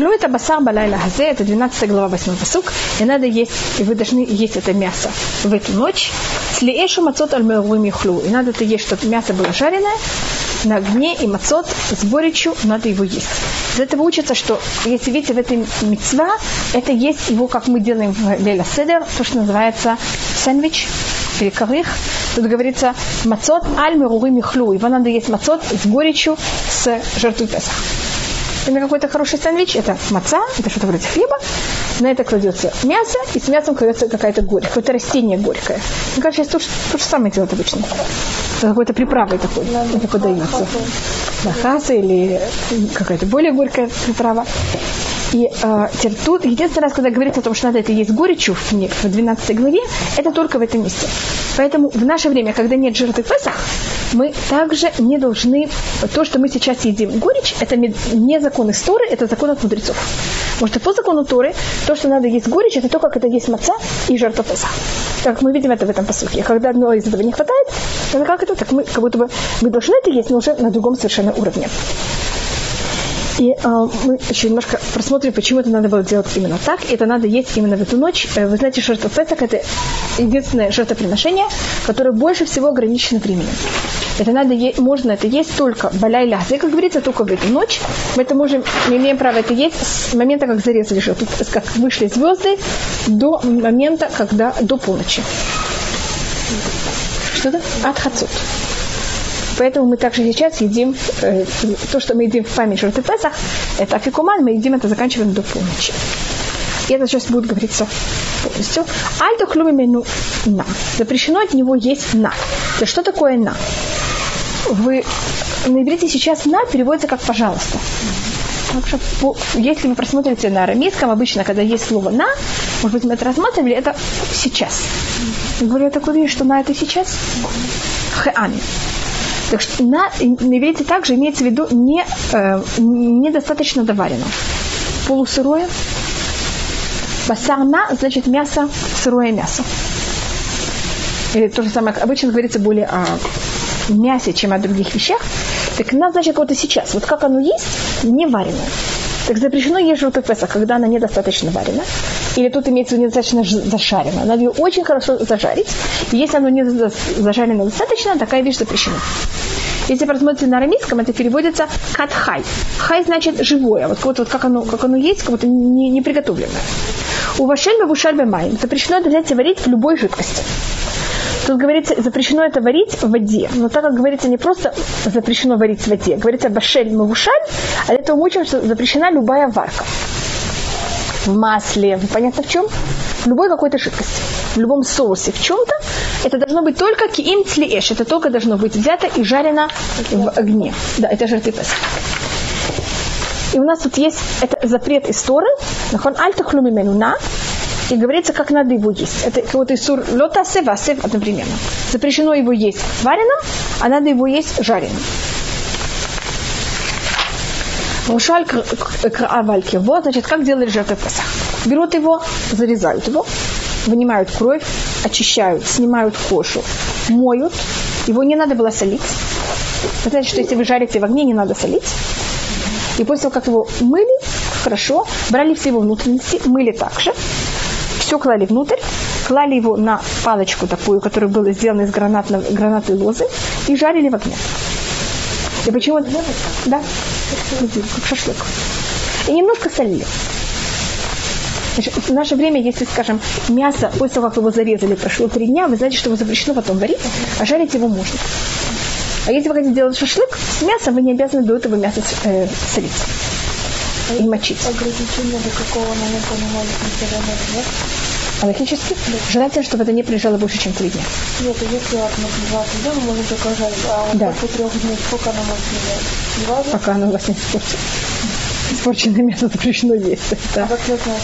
Тахлю это басар балайла хазе, это 12 глава 8 посук, и надо есть, и вы должны есть это мясо в эту ночь. Слиэшу мацот аль мехлю, и надо это есть, чтобы мясо было жареное, на огне и мацот с горечью надо его есть. Из этого учится, что если видите в этой мецва, это есть его, как мы делаем в Лейла Седер, то, что называется сэндвич или. Тут говорится мацот аль михлю. Его надо есть мацот с горечью с жертвой Песах. Это какой-то хороший сэндвич, это маца, это что-то вроде хлеба, на это кладется мясо, и с мясом кладется какая-то горькая, какое-то растение горькое. Мне кажется, сейчас то, то же самое делают обычно. Это какой-то приправой такой, это подается. Нахаса или какая-то более горькая приправа. И э, тут единственный раз, когда говорится о том, что надо это есть горечью в, в 12 главе, это только в этом месте. Поэтому в наше время, когда нет жертвы Песах, мы также не должны... То, что мы сейчас едим горечь, это не закон из Торы, это закон от мудрецов. Потому что по закону Торы, то, что надо есть горечь, это то, как это есть маца и жертва Песах. Так мы видим это в этом посылке. Когда одного из этого не хватает, тогда как это? Так мы как будто бы мы должны это есть, но уже на другом совершенно уровне. И э, мы еще немножко просмотрим, почему это надо было делать именно так. И это надо есть именно в эту ночь. Э, вы знаете, что Песах – это единственное жертвоприношение, которое больше всего ограничено временем. Это надо есть, можно это есть только баляй ляхзе, как говорится, только в эту ночь. Мы это можем, мы имеем право это есть с момента, как зарезали живот, как вышли звезды, до момента, когда до полночи. Что-то? От. Поэтому мы также сейчас едим э, то, что мы едим в память жертвы Песах, это афикуман, мы едим это, заканчиваем до полночи. И это сейчас будет говориться полностью. Альто хлюмимену на. Запрещено от него есть на. То что такое на? Вы на иврите сейчас на переводится как пожалуйста. Если вы просмотрите на арамейском, обычно, когда есть слово «на», может быть, мы это рассматривали, это «сейчас». Я говорю, я такой что «на» это «сейчас»? Хэан. Так что на, на также имеется в виду не, э, недостаточно доварено. Полусырое. Басарна значит мясо, сырое мясо. Или то же самое, обычно говорится более о мясе, чем о других вещах. Так на значит вот и сейчас. Вот как оно есть, не вареное. Так запрещено есть желтый песах, когда она недостаточно варена. Или тут имеется в виду недостаточно зашарена. Надо ее очень хорошо зажарить. И если оно не зажарено достаточно, такая вещь запрещена. Если посмотрите на арамейском, это переводится катхай. Хай значит живое. Вот, вот, вот как, оно, как оно есть, как будто не, не приготовленное. У вашельба бушальбе май. Запрещено это взять и варить в любой жидкости. Тут говорится, запрещено это варить в воде. Но так как говорится, не просто запрещено варить в воде, говорится башель мавушаль, а это мы учим, что запрещена любая варка. В масле, понятно в чем? В любой какой-то жидкости в любом соусе, в чем-то, это должно быть только киим тлиэш. Это только должно быть взято и жарено в огне. Да, это жертвы Песах. И у нас тут есть это запрет из Торы, нахон альтахлюми менуна, и говорится, как надо его есть. Это вот сур лота сев, а сев одновременно. Запрещено его есть вареным, а надо его есть жареным. Мушаль краавальки. Вот, значит, как делали жертвы Песах. Берут его, зарезают его, вынимают кровь, очищают, снимают кошу, моют. Его не надо было солить. Вы знаете, что если вы жарите в огне, не надо солить. И после того, как его мыли, хорошо, брали все его внутренности, мыли также, все клали внутрь, клали его на палочку такую, которая была сделана из гранатной, гранатной лозы, и жарили в огне. И почему? Да, как шашлык. И немножко солили. Значит, в наше время, если, скажем, мясо, после того, как его зарезали, прошло три дня, вы знаете, что его запрещено потом варить, а жарить его можно. А если вы хотите делать шашлык с мясом, вы не обязаны до этого мяса э, солить и мочить. Ограничение до какого момента не может быть? А логически? Да. Желательно, чтобы это не прилежало больше, чем три дня. Нет, а если от два дня, мы можем только жарить. А вот да. после трех дней сколько оно может лежать? Пока оно у вас не испортится. Испорченное мясо запрещено есть. Да. А как я знаю,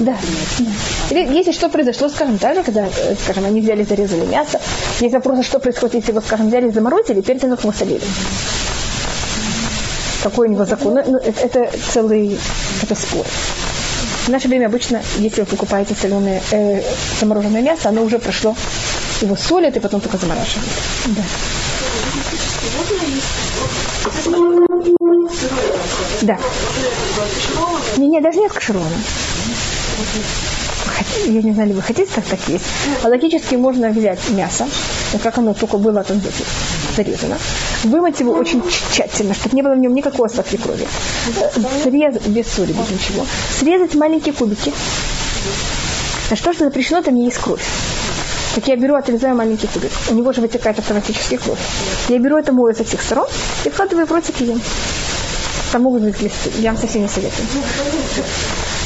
Да. Если что произошло, скажем, так же, когда, э, скажем, они взяли, зарезали мясо, есть вопрос, что происходит, если его, скажем, взяли, заморозили, перед тем, как солили. Какой у него закон? Ну, это, это целый это спор. В наше время обычно, если вы покупаете соленое, э, замороженное мясо, оно уже прошло, его солят и потом только замораживают. Да. Да. Не, не, даже нет кашерона. Я не знаю, ли вы хотите, как так есть. А логически можно взять мясо, как оно только было там зарезано, вымыть его очень тщательно, чтобы не было в нем никакого остатка крови. Срезать, без соли, без ничего. Срезать маленькие кубики. А что, что запрещено, там не есть кровь. Так я беру, отрезаю маленький кубик. У него же вытекает автоматически кровь. Я беру это мою со всех сторон и вкладываю в ротик и ем. Там могут быть глисты. Я вам совсем не советую.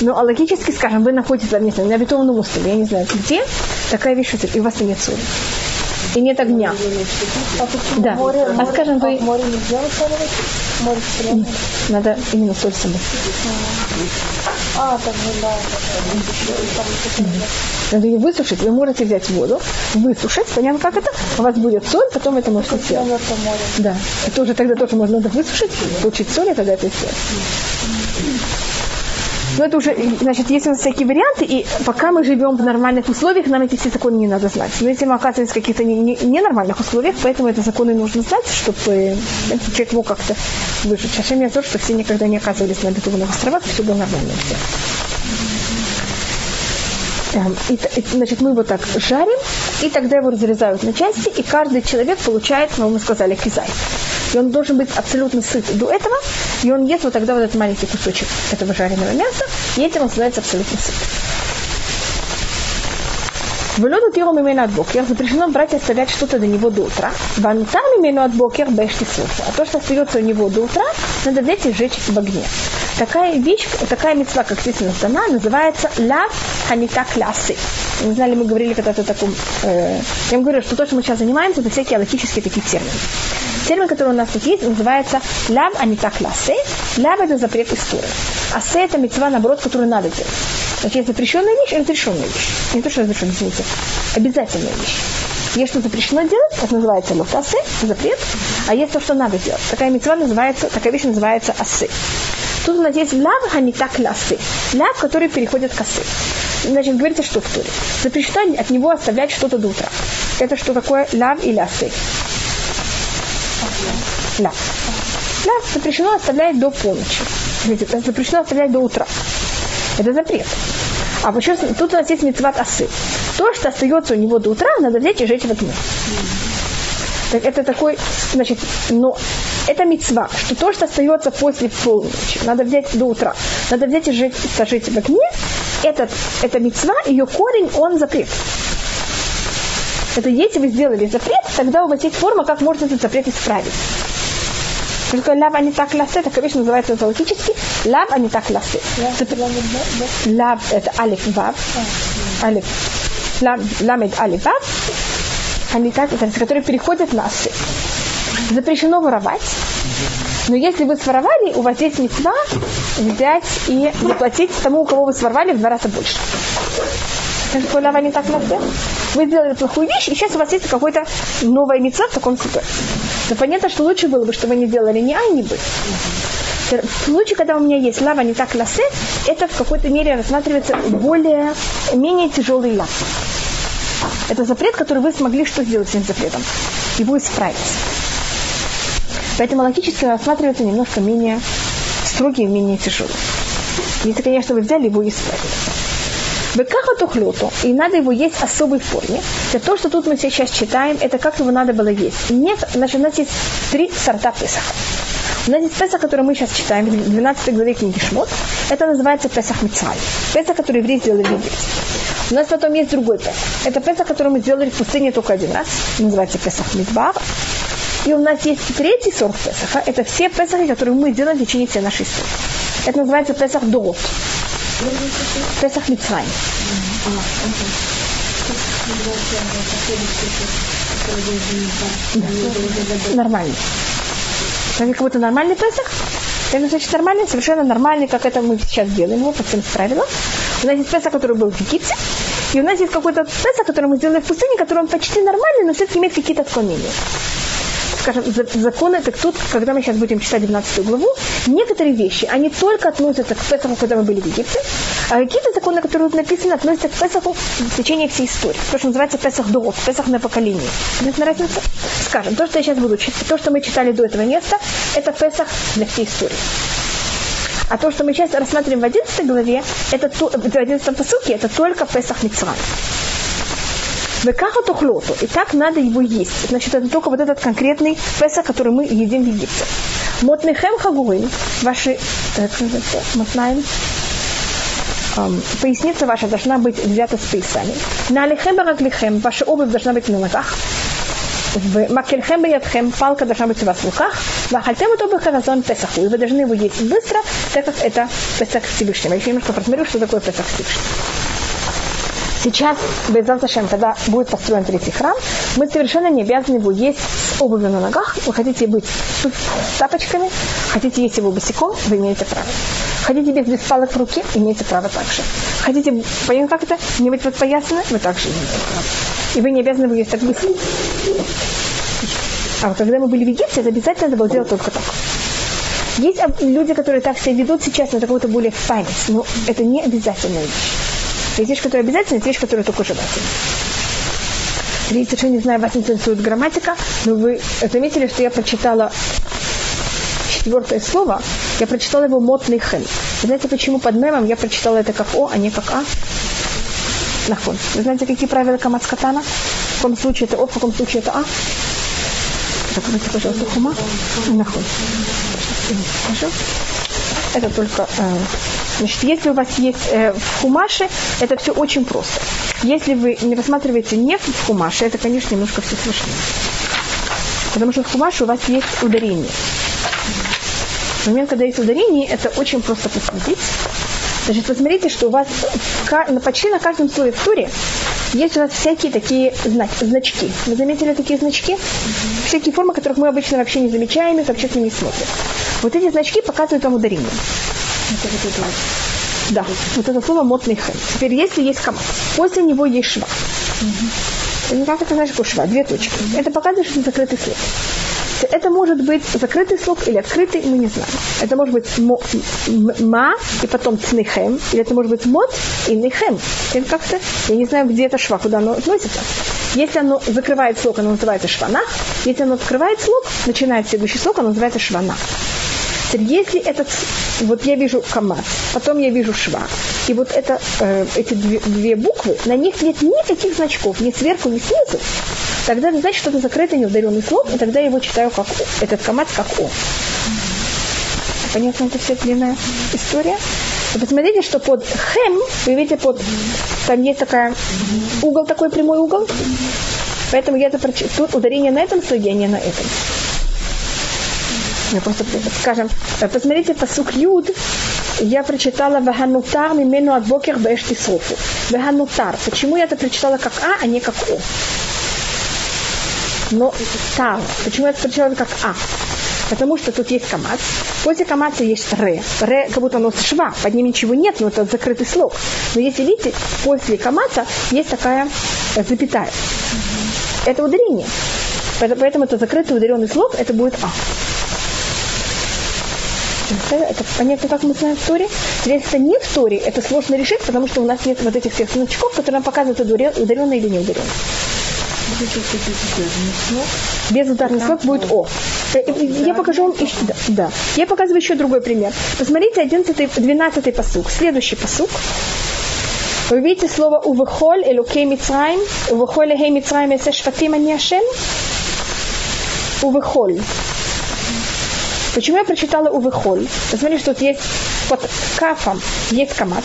Ну, а логически, скажем, вы находитесь, не знаю, на обетованном острове, я не знаю, где, такая вещь, и у вас нет соли. И нет огня. А да. Море, а скажем, вы... А море нельзя? Море надо именно соль саму. А, так же, да. Надо ее высушить. Вы можете взять воду, высушить, понятно, как это? У вас будет соль, потом это можно сделать. Да. Это уже тогда тоже можно высушить, получить соль, и тогда это сделать. Но это уже, значит, есть у нас всякие варианты, и пока мы живем в нормальных условиях, нам эти все законы не надо знать. Но если мы оказываемся в каких-то ненормальных не, не условиях, поэтому эти законы нужно знать, чтобы человек мог как-то выжить. Шашем я то, что все никогда не оказывались на обетованных островах, все было нормально. Эм, и, значит, мы его так жарим, и тогда его разрезают на части, и каждый человек получает, ну, мы сказали, кизай. И он должен быть абсолютно сыт до этого, и он ест вот тогда вот этот маленький кусочек этого жареного мяса, и этим он становится абсолютно сыт. Вылетут его мимену от бокер, запрещено брать и оставлять что-то до него до утра. Ванта мимену от бокер бэшти суши. А то, что остается у него до утра, надо взять и сжечь в огне. Такая вещь, такая мецва, как здесь у называется ля ханита клясы. Не знали, мы говорили когда-то о таком... Э, я вам говорю, что то, что мы сейчас занимаемся, это всякие аллахические такие термины. Термин, который у нас тут есть, называется лав анита классе. Лав это запрет истории. А се это мецва, наоборот, которую надо делать. Значит, есть запрещенная вещь и разрешенная вещь. Не то, что разрешенная, извините. Обязательная вещь. Есть что запрещено делать, это называется лотасе, запрет, а есть то, что надо делать. Такая мецва называется, такая вещь называется асы. Тут у нас есть лав, а не так лясы. Ляв, который переходит к асы. Значит, говорится, что в Туре. Запрещено от него оставлять что-то до утра. Это что такое лав или асы? Лав. Лав запрещено оставлять до полночи. Запрещено оставлять до утра. Это запрет. А почему тут у нас есть мецват асы. То, что остается у него до утра, надо взять и жечь в огне. Так это такой, значит, но это мецва, что то, что остается после полночи, надо взять до утра, надо взять и жить, сожить в огне, этот, это мецва, ее корень, он запрет. Это если вы сделали запрет, тогда у вас есть форма, как можно этот запрет исправить. Что такое лав, а не так ласе, такая вещь называется зоологически лав, а не так ласе. Лав это алиф вав. Алиф. Ламед алиф вав. А не так, это, которые переходят на асы. Запрещено воровать. Но если вы своровали, у вас есть мецва взять и заплатить тому, у кого вы своровали, в два раза больше. Лава не так ласе. Вы сделали плохую вещь, и сейчас у вас есть какой-то новая мецва в таком ситуации. Но понятно, что лучше было бы, что вы не делали ни а, ни б. В случае, когда у меня есть лава не так ласе, это в какой-то мере рассматривается более, менее тяжелый лав. Это запрет, который вы смогли что сделать с этим запретом? Его исправить. Поэтому логически рассматривается немножко менее строгий менее тяжелый. Если, конечно, вы взяли его и исправили. Бекаха тухлюту, и надо его есть в особой форме. Это то, что тут мы сейчас читаем, это как его надо было есть. Нет, значит, у нас есть три сорта Песаха. У нас есть Песах, который мы сейчас читаем в 12 главе книги Шмот. Это называется Песах Мицай. Песах, который евреи сделали в Египте. У нас потом есть другой Песах. Это Песах, который мы сделали в пустыне только один раз. Называется Песах Мидбар. И у нас есть третий сорт Песаха. Это все Песахи, которые мы делаем в течение всей нашей истории. Это называется Песах Дорот. Песах Мицрай. Нормально. Это как будто нормальный Песах? Это значит нормальный, совершенно нормальный, как это мы сейчас делаем его по всем правилам. У нас есть Песах, который был в Египте, и у нас есть какой-то Песах, который мы сделали в пустыне, который он почти нормальный, но все-таки имеет какие-то отклонения скажем, законы, так тут, когда мы сейчас будем читать 12 главу, некоторые вещи, они только относятся к Песаху, когда мы были в Египте, а какие-то законы, которые тут написаны, относятся к Песаху в течение всей истории. То, что называется Песах Дорот, Песах на поколение. Понятна разница? скажем, то, что я сейчас буду читать, то, что мы читали до этого места, это Песах для всей истории. А то, что мы сейчас рассматриваем в 11 главе, это то, в 11 посуке, это только Песах Мицрай. Векаха тухлоту. И так надо его есть. Значит, это только вот этот конкретный Песах, который мы едим в Египте. Мотнехем хагуин, ваши, э, мотнаем, поясница ваша должна быть взята с поясами. На алихем бараглихем, ваша обувь должна быть на ногах. В макельхем биядхем, палка должна быть у вас в руках. Вахальтем это бахаразон песаху. И вы должны его есть быстро, так как это Песах Всевышнего. Я еще немножко посмотрю, что такое Песах Всевышнего. Сейчас, без Зашем, когда будет построен третий храм, мы совершенно не обязаны его есть с обувью на ногах. Вы хотите быть с тапочками, хотите есть его босиком, вы имеете право. Хотите без, без в руке, имеете право также. Хотите, понятно как это, не быть подпоясаны, вы также имеете право. И вы не обязаны есть так быстро. А вот когда мы были в Египте, это обязательно надо было делать только так. Есть люди, которые так себя ведут сейчас, но это какой-то более файность. Но это не обязательная вещь. Есть вещь, которая обязательная, есть вещь, которая только желательна. Я совершенно не знаю, вас интересует грамматика, но вы заметили, что я прочитала четвертое слово, я прочитала его мотный хэн. Вы знаете, почему под мемом я прочитала это как О, а не как А? Нахон. Вы знаете, какие правила камацкатана? В каком случае это О, в каком случае это А? Закройте, пожалуйста, хума. Нахон. Хорошо? Это только э, Значит, если у вас есть э, в хумаше, это все очень просто. Если вы не рассматриваете не в хумаше, это, конечно, немножко все сложнее. Потому что в хумаше у вас есть ударение. В момент, когда есть ударение, это очень просто посмотреть. Значит, посмотрите, что у вас почти на каждом слове в туре есть у нас всякие такие знаки, значки. Вы заметили такие значки? Всякие формы, которых мы обычно вообще не замечаем и вообще ними смотрим. Вот эти значки показывают вам ударение. Это вот это вот. Да, вот это слово мотный хэн. Теперь, если есть камат, после него есть шва. Угу. Как это знаешь, шва? Две точки. Это показывает, что это закрытый слог. Это может быть закрытый слог или открытый, мы не знаем. Это может быть ма и потом цнихем, или это может быть мот и нихем. Это как-то, я не знаю, где это шва, куда оно относится. Если оно закрывает слог, оно называется швана. Если оно открывает слог, начинает следующий слог, оно называется швана. Если этот, вот я вижу камаз, потом я вижу шва, и вот это, э, эти две, две буквы, на них нет никаких значков, ни сверху, ни снизу, тогда это значит, что это закрытый неударенный слог, и тогда я его читаю как О, этот камаз как О. Понятно, это вся длинная история? Вы посмотрите, что под хэм, вы видите, под, там есть такая угол, такой прямой угол. Поэтому я это прочитаю. Тут ударение на этом слоге, а не на этом. Мы просто скажем, посмотрите посук Юд, я прочитала Ваханутар мимену от бокер бэш тисрофу. Ваханутар. Почему я это прочитала как А, а не как О? Но тар. Почему я это прочитала как А? Потому что тут есть камац. После камаца есть ре. Ре, как будто оно шва. Под ним ничего нет, но это закрытый слог. Но если видите, после камаца есть такая запятая. Это ударение. Поэтому это закрытый ударенный слог, это будет А. Это понятно, как мы знаем в Торе. Если это не в Торе, это сложно решить, потому что у нас нет вот этих всех значков, которые нам показывают, ударенно или не ударенно. Без ударных слов будет О. Э, я покажу вам еще, да, да. Я показываю еще другой пример. Посмотрите 11, 12 посук. Следующий посук. Вы видите слово «увыхоль» «элукей Мицраим», «увыхоль эхей Мицраим эсе шватим ани Ашем»? «Увыхоль». Почему я прочитала Увыхоль? Посмотрите, что тут есть под кафом есть камац,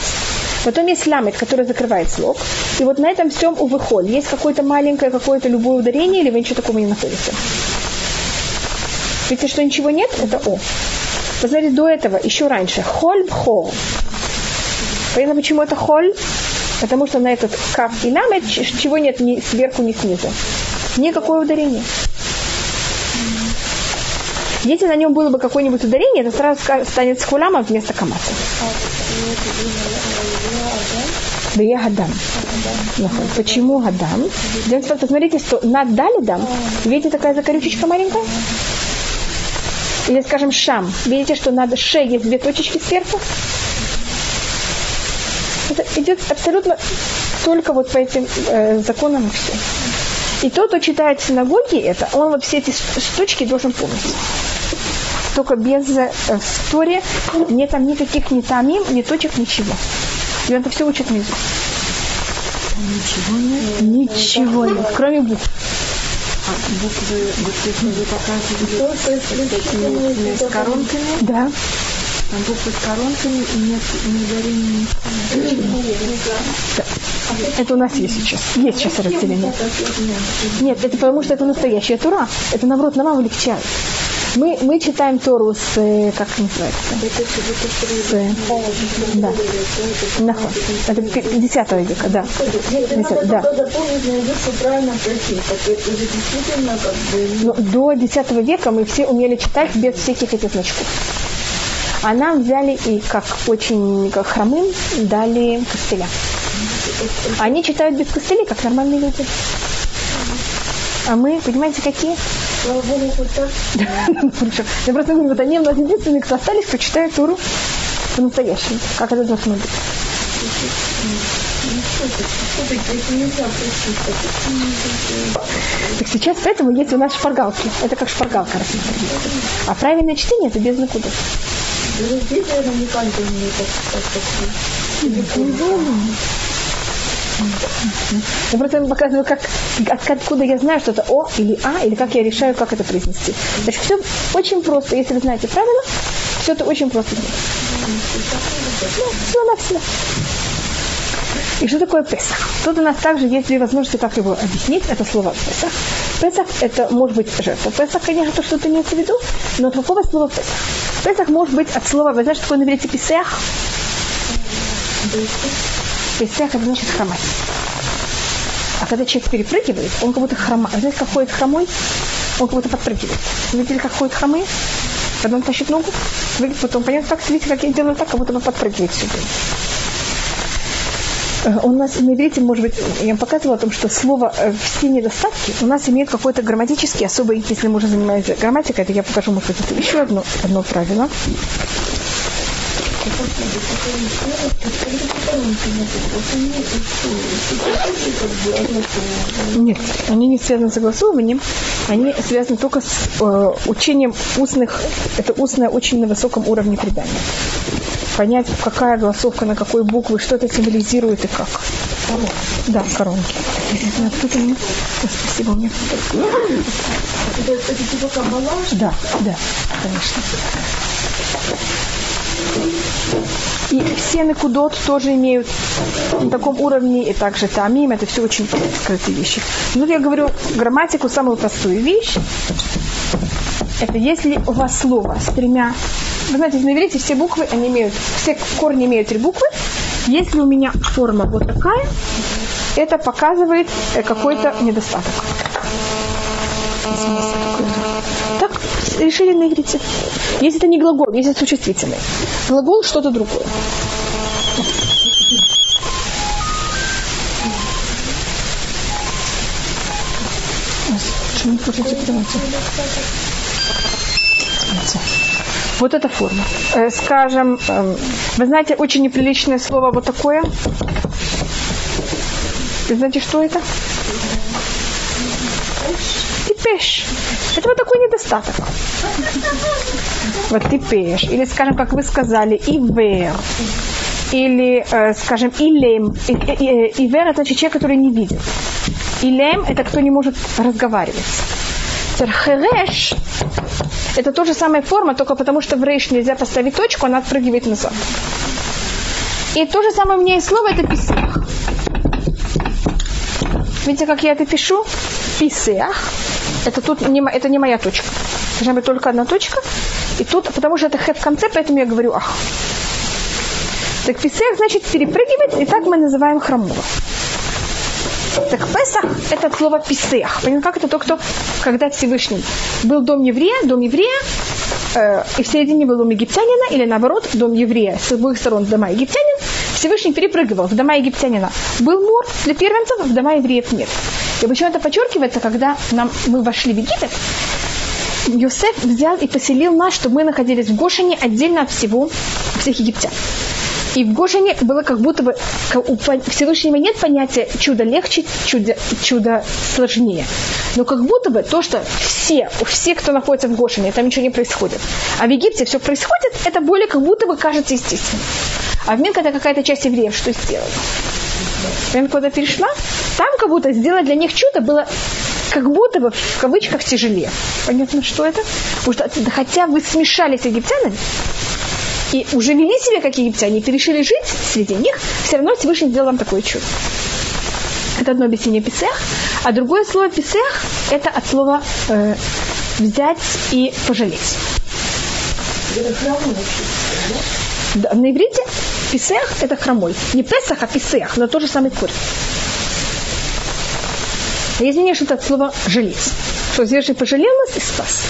потом есть ламет, который закрывает слог, и вот на этом всем Увыхоль есть какое-то маленькое, какое-то любое ударение, или вы ничего такого не находите? Видите, что ничего нет? Это О. Посмотрите, до этого, еще раньше, холь бхор. Понятно, почему это холь? Потому что на этот каф и ламет чего нет ни сверху, ни снизу. Никакое ударение. Если на нем было бы какое-нибудь ударение, это сразу станет схулама вместо камаса. Да я гадам. Почему гадам? Посмотрите, что над далидам, видите, такая закорючечка маленькая? Или, скажем, шам. Видите, что над ше есть две точечки сверху? Это идет абсолютно только вот по этим э, законам и все. И тот, кто читает в синагоге это, он вот все эти штучки должен помнить. Только без э, истории, нет там никаких ни тамим, ни точек, ничего. И он это все учит внизу. Ничего нет? Ничего нет, кроме букв. А буквы, вот если вы показывали с коронками, Да. там буквы с коронками и нет ни ударения, Это у нас есть сейчас. Есть сейчас разделение. Нет, это потому что это настоящая Тура. Это, наоборот, нам облегчает. Мы, мы читаем Тору с, э, как называется? Да. Нахуй. Это пи- 10 века, да. 10, да. Но до 10 века мы все умели читать без всяких этих значков. А нам взяли и как очень как хромым дали костыля. Они читают без костылей, как нормальные люди. А мы, понимаете, какие? Я просто говорю, вот они у нас единственные, кто остались, кто читает Туру по-настоящему. Как это должно быть. Так сейчас поэтому есть у нас шпаргалки. Это как шпаргалка. А правильное чтение это без накудов. Здесь, наверное, не каждый умеет так так Я просто вам показываю, как, от- откуда я знаю, что это О или А, или как я решаю, как это произнести. Значит, все очень просто. Если вы знаете правила, все это очень просто. Ну, все на все. И что такое Песах? Тут у нас также есть две возможности, как его объяснить. Это слово Песах. Песах – это может быть жертва. Песах, конечно, то, что ты имеется в виду, но от какого слова Песах? Песах может быть от слова, вы знаете, что такое на Песах? Песах – это значит хромать. А когда человек перепрыгивает, он как будто хромает. Знаете, как ходит хромой? Он как будто подпрыгивает. Вы видели, как ходит хромые? Когда он тащит ногу, вы потом понятно, как видите, как я делаю так, как будто бы подпрыгивает время. Э, У нас на иврите, может быть, я вам показывала о том, что слово э, «все недостатки» у нас имеет какой-то грамматический особый, если мы уже занимаемся грамматикой, это я покажу, может быть, еще одно, одно правило. Нет, они не связаны с согласовыванием, они связаны только с э, учением устных, это устное очень на высоком уровне предания. Понять, какая голосовка, на какой буквы, что это символизирует и как. Да, коронки. Кто-то мне... Спасибо, мне Это, это типа кабала, Да, да, конечно. И все накудот тоже имеют на таком уровне, и также тамим, это все очень скрытые вещи. Ну, я говорю грамматику, самую простую вещь. Это если у вас слово с тремя... Вы знаете, на иврите все буквы, они имеют, все корни имеют три буквы. Если у меня форма вот такая, это показывает э, какой-то недостаток. Так решили на иврите. Если это не глагол, если это существительный. Глагол что-то другое. Не слушайте, давайте. Давайте. Вот эта форма. Э, скажем, эм, вы знаете очень неприличное слово вот такое? Вы знаете, что это? Типеш. Это вот такой недостаток. Вот типеш. Или, скажем, как вы сказали, ивер. Или, э, скажем, илем. И- и- и- Ивер – это значит человек, который не видит. Илем – это кто не может разговаривать. Хереш – это то же самая форма, только потому что в рейш нельзя поставить точку, она отпрыгивает назад. И то же самое у меня есть слово – это писах. Видите, как я это пишу? Писеах. Это тут не, это не моя точка. Должна быть только одна точка. И тут, потому что это хэт в конце, поэтому я говорю ах. Так писеах значит перепрыгивать, и так мы называем хромого. Так Песах – это от слова писеах. Понимаете, как это только что, когда Всевышний был дом еврея, дом еврея, э, и в середине был дом египтянина, или наоборот, дом еврея с обоих сторон дома египтянин, Всевышний перепрыгивал в дома египтянина. Был мор для первенцев, в дома евреев нет. И почему это подчеркивается, когда нам, мы вошли в Египет, Йосеф взял и поселил нас, чтобы мы находились в Гошине отдельно от всего, всех египтян. И в Гошине было как будто бы у Всевышнего нет понятия чудо легче, чудо, чудо сложнее. Но как будто бы то, что все, все, кто находится в Гошине, там ничего не происходит. А в Египте все происходит, это более как будто бы кажется естественным. А в мир, когда какая-то часть евреев что сделала? Прям куда перешла, там как будто сделать для них чудо было как будто бы в кавычках тяжелее. Понятно, что это? Потому что хотя вы смешались с египтянами, и уже вели себя как египтяне, перешли жить среди них, все равно Всевышний сделал вам такое чудо. Это одно объяснение писех. А другое слово писех – это от слова э, взять и пожалеть. Да, на иврите писех – это хромой. Не песах, а писех, но тот же самый корень. Я извиняюсь, что это от слова жалеть. Что Всевышний пожалел нас и спас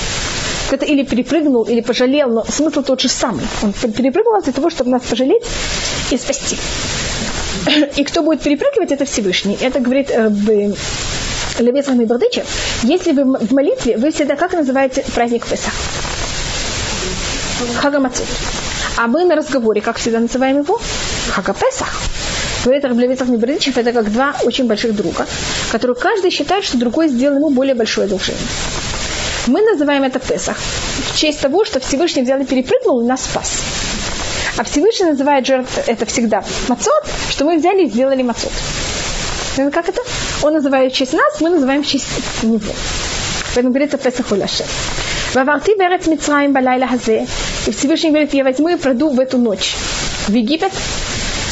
это или перепрыгнул, или пожалел, но смысл тот же самый. Он перепрыгнул для того, чтобы нас пожалеть и спасти. И кто будет перепрыгивать, это Всевышний. Это говорит э, Левецах Мибардычев. Если вы в молитве, вы всегда как называете праздник Песах? Хагамацут. А мы на разговоре, как всегда называем его? Хагапесах. Говорит Раблевицах Мибардычев, это как два очень больших друга, которые каждый считает, что другой сделал ему более большое одолжение. Мы называем это Песах в честь того, что Всевышний взял и перепрыгнул и нас спас. А Всевышний называет жертв это всегда мацот, что мы взяли и сделали мацот. Как это? Он называет в честь нас, мы называем в честь него. Поэтому говорится Песах Уляшем. Ваварти берет Мицраим балайла хазе. И Всевышний говорит, я возьму и пройду в эту ночь в Египет.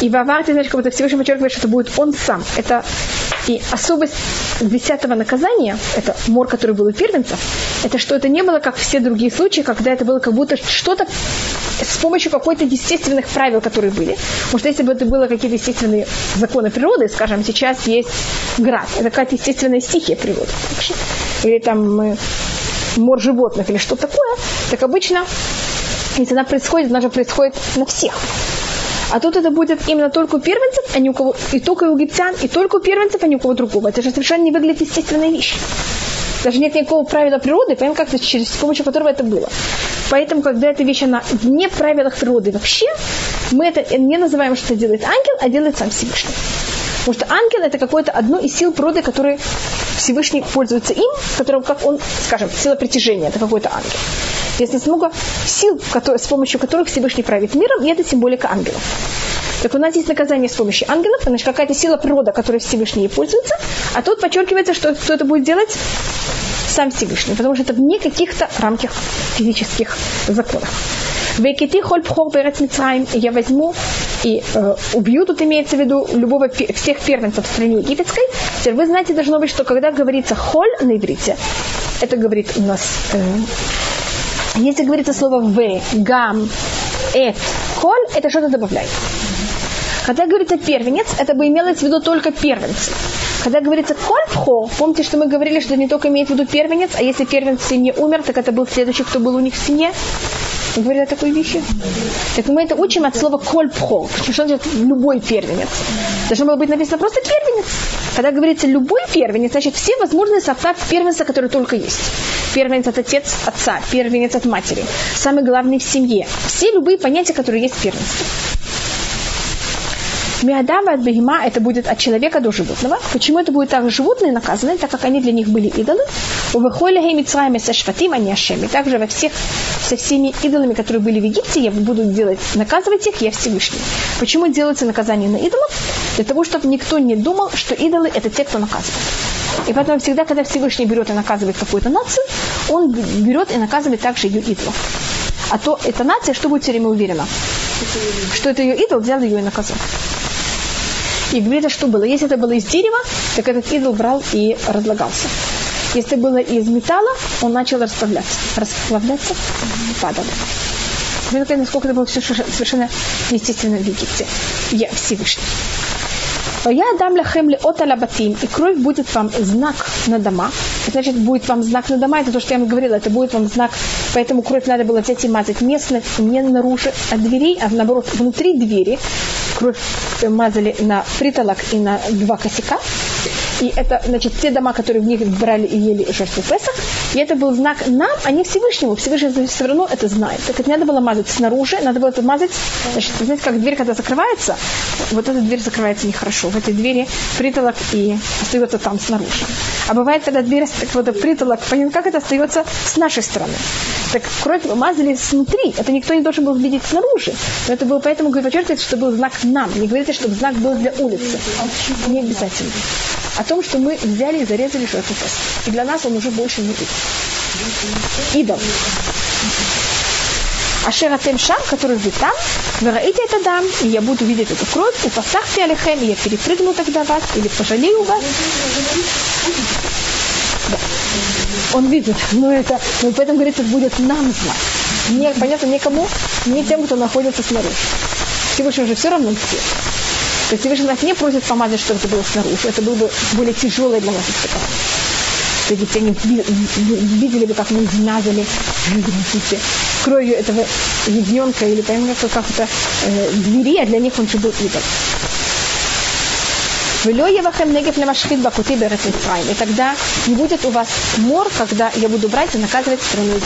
И ваварти, значит, как будто Всевышний подчеркивает, что это будет он сам. Это и особость десятого наказания, это мор, который был у первенцев, это что это не было, как все другие случаи, когда это было как будто что-то с помощью какой-то естественных правил, которые были. Что если бы это было какие-то естественные законы природы, скажем, сейчас есть град, это какая-то естественная стихия природы. Или там мор животных или что такое, так обычно, если она происходит, она же происходит на всех. А тут это будет именно только у первенцев, а не у кого, и только у египтян, и только у первенцев, а не у кого другого. Это же совершенно не выглядит естественная вещь. Даже нет никакого правила природы, понимаем, как через с помощью которого это было. Поэтому, когда эта вещь, она вне правилах природы вообще, мы это не называем, что делает ангел, а делает сам Всевышний. Потому что ангел это какое-то одно из сил природы, которые Всевышний пользуется им, которым, как он, скажем, сила притяжения, это какой-то ангел. Есть много сил, которые, с помощью которых Всевышний правит миром, и это символика ангелов. Так у нас есть наказание с помощью ангелов, значит, какая-то сила природа, которой Всевышний пользуется, а тут подчеркивается, что кто это будет делать? Сам Всевышний, потому что это вне каких-то рамках физических законов. Я возьму и э, убью, тут имеется в виду любого, всех первенцев в стране египетской. Теперь вы знаете, должно быть, что когда говорится холь на иврите, это говорит у нас э, если говорится слово в, гам, эт, коль, это что-то добавляет. Когда говорится первенец, это бы имелось в виду только первенцы. Когда говорится кольфхо, помните, что мы говорили, что не только имеет в виду первенец, а если первенец в семье умер, так это был следующий, кто был у них в семье. Говорили о такой вещи? Так мы это учим от слова кольпхо. Что значит любой первенец? Должно было быть написано просто первенец. Когда говорится любой первенец, значит все возможные состав первенца, который только есть. Первенец от отец отца, первенец от матери, самый главный в семье. Все любые понятия, которые есть в первенстве. Миадава от бегема это будет от человека до животного. Почему это будет также животные наказаны, так как они для них были идолы? У выхоля Мицраиме со шватим, они. Также во всех, со всеми идолами, которые были в Египте, я буду делать, наказывать их, я Всевышний. Почему делается наказание на идолов? Для того, чтобы никто не думал, что идолы это те, кто наказывает. И поэтому всегда, когда Всевышний берет и наказывает какую-то нацию, он берет и наказывает также ее идолов. А то эта нация, что будет все время уверена? Что это ее идол, взял ее и наказал. И говорится, что было. Если это было из дерева, так этот идол брал и разлагался. Если было из металла, он начал расплавляться. Расплавляться падал. Видите, насколько это было все совершенно естественно в Египте. Я Всевышний. Я дам лахем ли от алабатим, и кровь будет вам знак на дома. Значит, будет вам знак на дома, это то, что я вам говорила, это будет вам знак, поэтому кровь надо было взять и мазать местно, не наружу от дверей, а наоборот, внутри двери. Кровь мазали на притолок и на два косяка. И это, значит, те дома, которые в них брали и ели жертву Песах, И это был знак нам, а не Всевышнему. Всевышний все равно это знает. Так это не надо было мазать снаружи, надо было это мазать, значит, знаете, как дверь, когда закрывается, вот эта дверь закрывается нехорошо. В этой двери притолок и остается там снаружи. А бывает, когда дверь, так вот, притолок, понятно, как это остается с нашей стороны. Так кровь мазали снутри, это никто не должен был видеть снаружи. Но это было, поэтому, говорю, подчеркивается, что был знак нам. Не говорите, чтобы знак был для улицы. Не обязательно. О том, что мы взяли и зарезали жертву И для нас он уже больше не идол. Идол. Ашер Атем Шам, который вы там, вы раите это дам, и я буду видеть эту кровь, у пасахте алихем, и я перепрыгну тогда вас, или пожалею вас. Да. Он видит, но это, но поэтому говорится, будет нам знать. Не, понятно, никому, не тем, кто находится снаружи. Всевышний уже все равно где. То есть Всевышний нас не просит помазать, чтобы это было снаружи. Это было бы более тяжелое для нас испытание. То есть они видели бы, как мы измазали кровью этого ягненка или понимаете, как это э, двери, а для них он же был идол. Вело Евахем негев лемашхит бакути берет И тогда не будет у вас мор, когда я буду брать и наказывать страну.